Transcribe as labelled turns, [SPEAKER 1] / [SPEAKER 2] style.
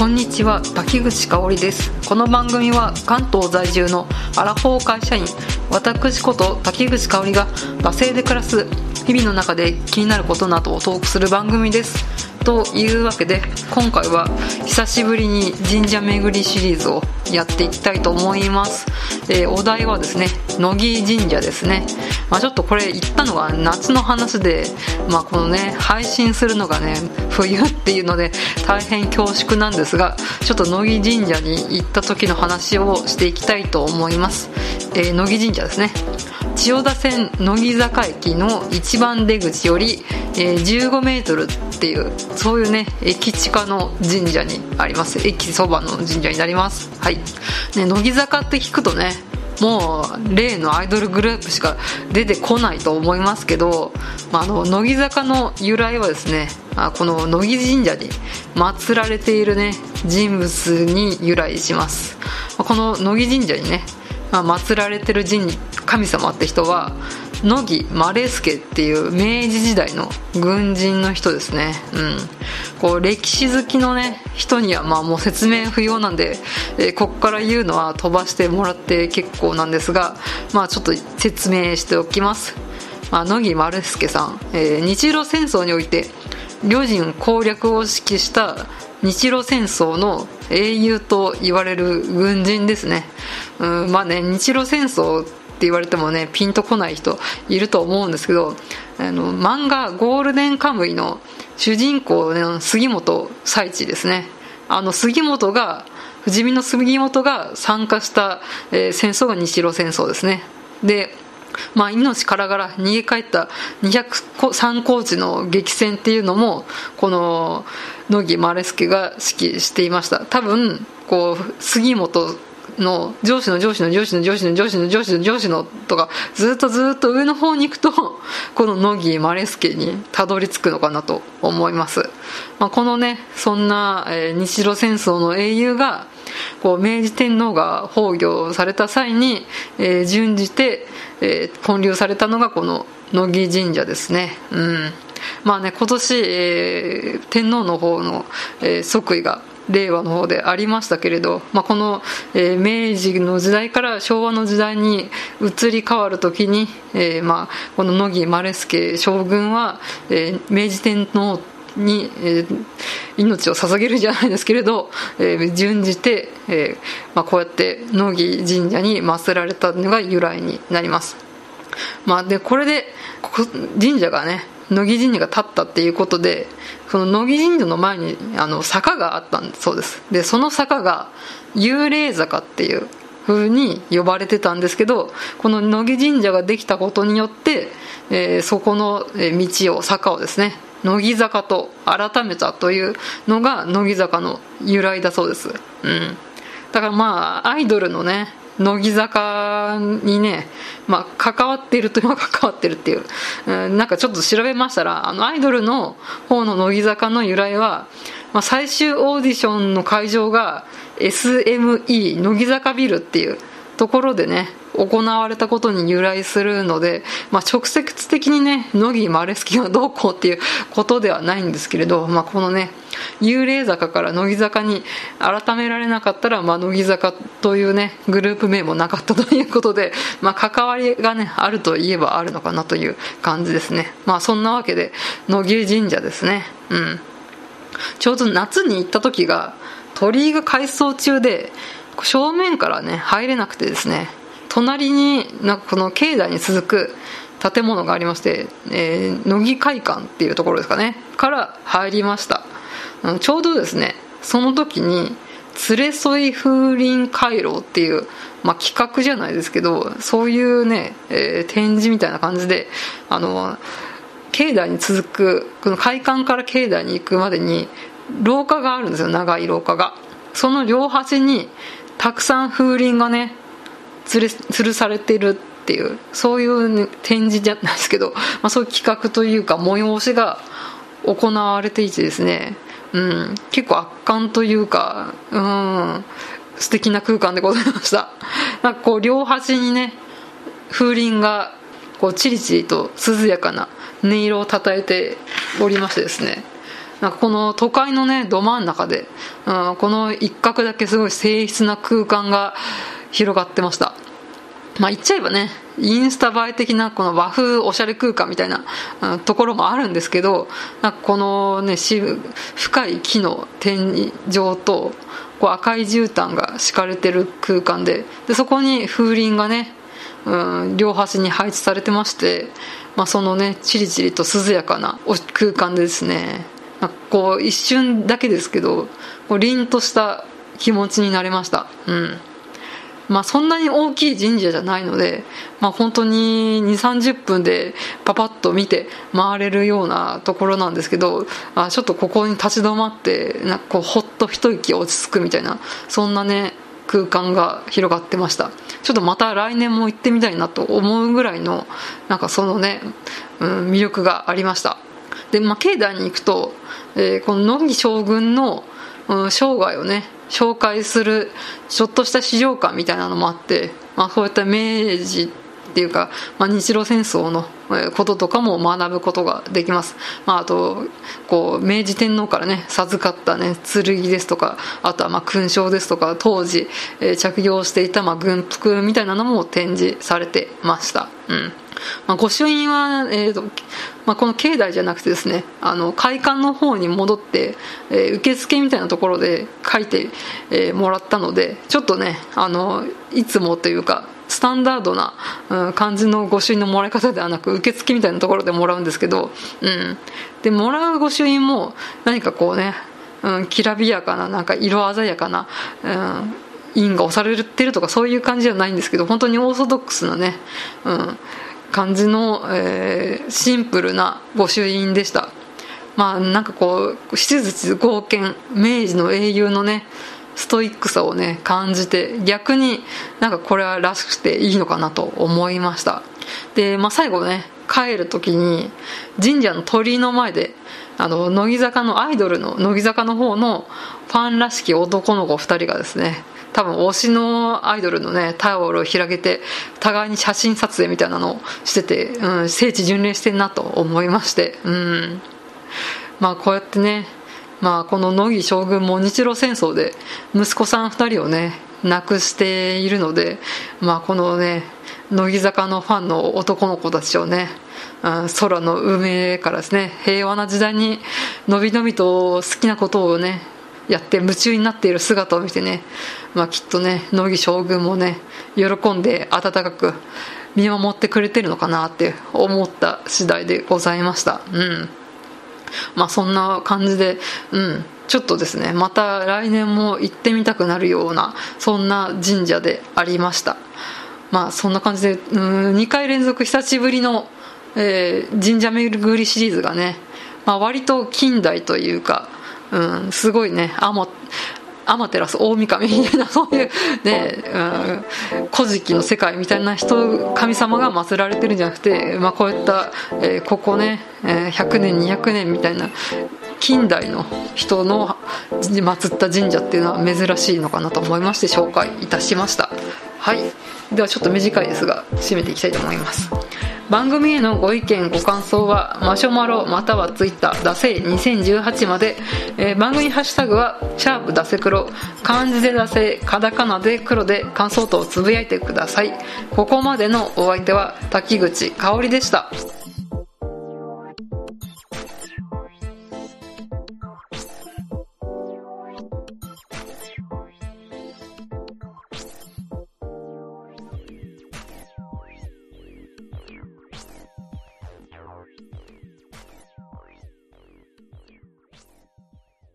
[SPEAKER 1] こんにちは滝口香織です。この番組は関東在住のアラフォー会社員私こと滝口香織が惰性で暮らす日々の中で気になることなどをトークする番組です。というわけで今回は久しぶりに神社巡りシリーズをやっていきたいと思います、えー、お題はですね乃木神社ですね、まあ、ちょっとこれ言ったのが夏の話で、まあ、このね配信するのがね冬っていうので大変恐縮なんですがちょっと乃木神社に行った時の話をしていきたいと思います、えー、乃木神社ですね。千代田線乃木坂駅の一番出口より、えー、15メートルっていうそういうね駅地下の神社にあります。駅そばの神社になります。はい、ね、乃木坂って聞くとねもう例のアイドルグループしか出てこないと思いますけど、まあ、あの乃木坂の由来はですねあこの乃木神社に祀られているね人物に由来します。この乃木神社にね、まあ、祀られてる神様って人は乃木マ助っていう明治時代の軍人の人ですね、うん、こう歴史好きのね人にはまあもう説明不要なんで、えー、ここから言うのは飛ばしてもらって結構なんですが、まあ、ちょっと説明しておきます、まあ、乃木丸助さん、えー、日露戦争において旅人攻略を指揮した日露戦争の英雄と言われる軍人ですね、うん、まあね日露戦争って言われてもねピンとこない人いると思うんですけどあの漫画「ゴールデンカムイ」の主人公の杉本彩地ですね。あの杉本が不死身の杉本が参加した、えー、戦争が日露戦争ですね。でまあ、命からがら逃げ帰った203高地の激戦っていうのもこの乃木マレスケが指揮していました。多分こう杉本の上司の上司の上司の上司の上司の上司の上司のとかずっとずっと上の方に行くとこの乃木マレスケにたどり着くのかなと思います、まあ、このねそんな、えー、日露戦争の英雄がこう明治天皇が崩御された際に、えー、準じて、えー、建立されたのがこの乃木神社ですねうんまあね今年、えー、天皇の方の、えー、即位が令和の方でありましたけれど、まあ、この、えー、明治の時代から昭和の時代に移り変わる時に、えーまあ、この乃木丸助将軍は、えー、明治天皇に、え、命を捧げるじゃないですけれど、えー、準じて、えーまあ、こうやって乃木神社に祀られたのが由来になります、まあ、でこれで神社がね乃木神社が建ったっていうことでその乃木神社の前にあの坂があったんそうです。でその坂が幽霊坂っていう風に呼ばれてたんですけどこの乃木神社ができたことによって、えー、そこの道を坂をですね乃木坂と改めたというのが乃木坂の由来だそうです、うん、だからまあアイドルのね乃木坂にね、まあ、関わっているといえば関わってるっていう、うん、なんかちょっと調べましたらあのアイドルの方の乃木坂の由来は、まあ、最終オーディションの会場が SME 乃木坂ビルっていうところでね行われたことに由来するので、まあ、直接的にね乃木マレスキがどうこうっていうことではないんですけれど、まあ、このね幽霊坂から乃木坂に改められなかったら、まあ、乃木坂というねグループ名もなかったということで、まあ、関わりがねあるといえばあるのかなという感じですね。まあそんなわけで乃木神社ですね。うん。ちょうど夏に行った時が鳥居が改装中で正面からね入れなくてですね隣になんかこの境内に続く建物がありまして、えー、乃木会館っていうところですかねから入りました。ちょうどですねその時に連れ添い風鈴回廊っていう、まあ、企画じゃないですけどそういうね、えー、展示みたいな感じであの境内に続くこの会館から境内に行くまでに廊下があるんですよ長い廊下が。その両端にたくさん風鈴がね吊る吊るされてるっていうそういう、ね、展示じゃないですけど、まあ、そういう企画というか催しが行われていてですね、うん、結構圧巻というか、うん、素敵な空間でございました。なんかこう両端にね風鈴がこうチリチリと涼やかな音色をたたえておりましてですね。なんかこの都会のねど真ん中で、うん、この一角だけすごい静筆な空間が広がってました。まあ言っちゃえばねインスタ映え的なこの和風おしゃれ空間みたいな、ところもあるんですけどなんかこのね深い木の天井とこう赤い絨毯が敷かれてる空間ででそこに風鈴がね、うん、両端に配置されてまして、まあ、そのねチリチリと涼やかな空間でですね。なんかこう一瞬だけですけどこう凛とした気持ちになれました。うん。まあ、そんなに大きい神社じゃないので、まあ、本当に2 3 0分でパパッと見て回れるようなところなんですけどあちょっとここに立ち止まってなんかこうほっと一息落ち着くみたいなそんなね空間が広がってました。ちょっとまた来年も行ってみたいなと思うぐらいのなんかそのね、うん、魅力がありました。で、まあ、境内に行くと、えー、この野木将軍の、うん、生涯をね紹介するちょっとした資料館みたいなのもあって、まあ、そういった明治っていうか、まあ、日露戦争のこととかも学ぶことができます、まあ、あとこう明治天皇からね授かった、ね、剣ですとかあとはま勲章ですとか当時、え、着用していたま軍服みたいなのも展示されてました、うん。まあ、御朱印は、えーとまあ、この境内じゃなくてですねあの会館の方に戻って、えー、受付みたいなところで書いて、えー、もらったのでちょっとねあのいつもというかスタンダードな、うん、感じの御朱印のもらい方ではなく受付みたいなところでもらうんですけど、うん、でもらう御朱印も何かこうね、うん、きらびやかななんか色鮮やかな、うん印が押されてるとかそういう感じじゃないんですけど本当にオーソドックスなね、うん、感じの、えー、シンプルな御朱印でした。まあなんかこう手術合憲明治の英雄のねストイックさをね感じて逆になんかこれはらしくていいのかなと思いました。で、まあ、最後ね帰る時に神社の鳥居の前であの乃木坂のアイドルの乃木坂の方のファンらしき男の子2人がですね多分推しのアイドルのねタオルを広げて互いに写真撮影みたいなのをしてて、うん、聖地巡礼してんなと思いましてうん。まあこうやってねまあこの乃木将軍も日露戦争で息子さん2人をね亡くしているのでまあこのね乃木坂のファンの男の子たちをね空の上からですね平和な時代にのびのびと好きなことをねやって夢中になっている姿を見てね、まあ、きっとね乃木将軍もね喜んで温かく見守ってくれてるのかなって思った次第でございました。うん。まあそんな感じでうん。ちょっとですねまた来年も行ってみたくなるようなそんな神社でありました。まあそんな感じでうん2回連続久しぶりの、えー、神社巡りシリーズがね、まあ、割と近代というかうん、すごいね。アマアマテラス大神みたいなそういうね「古事記」の世界みたいな人神様が祀られてるんじゃなくて、まあ、こういった、えー、ここね、えー、100年200年みたいな近代の人の祀った神社っていうのは珍しいのかなと思いまして紹介いたしました。はい。ではちょっと短いですが締めていきたいと思います番組へのご意見ご感想はマシュマロまたはツイッターだせ2018まで、えー、番組ハッシュタグはシャープダセ黒漢字でだせカタカナで黒で感想とつぶやいてください。ここまでのお相手は滝口香織でした。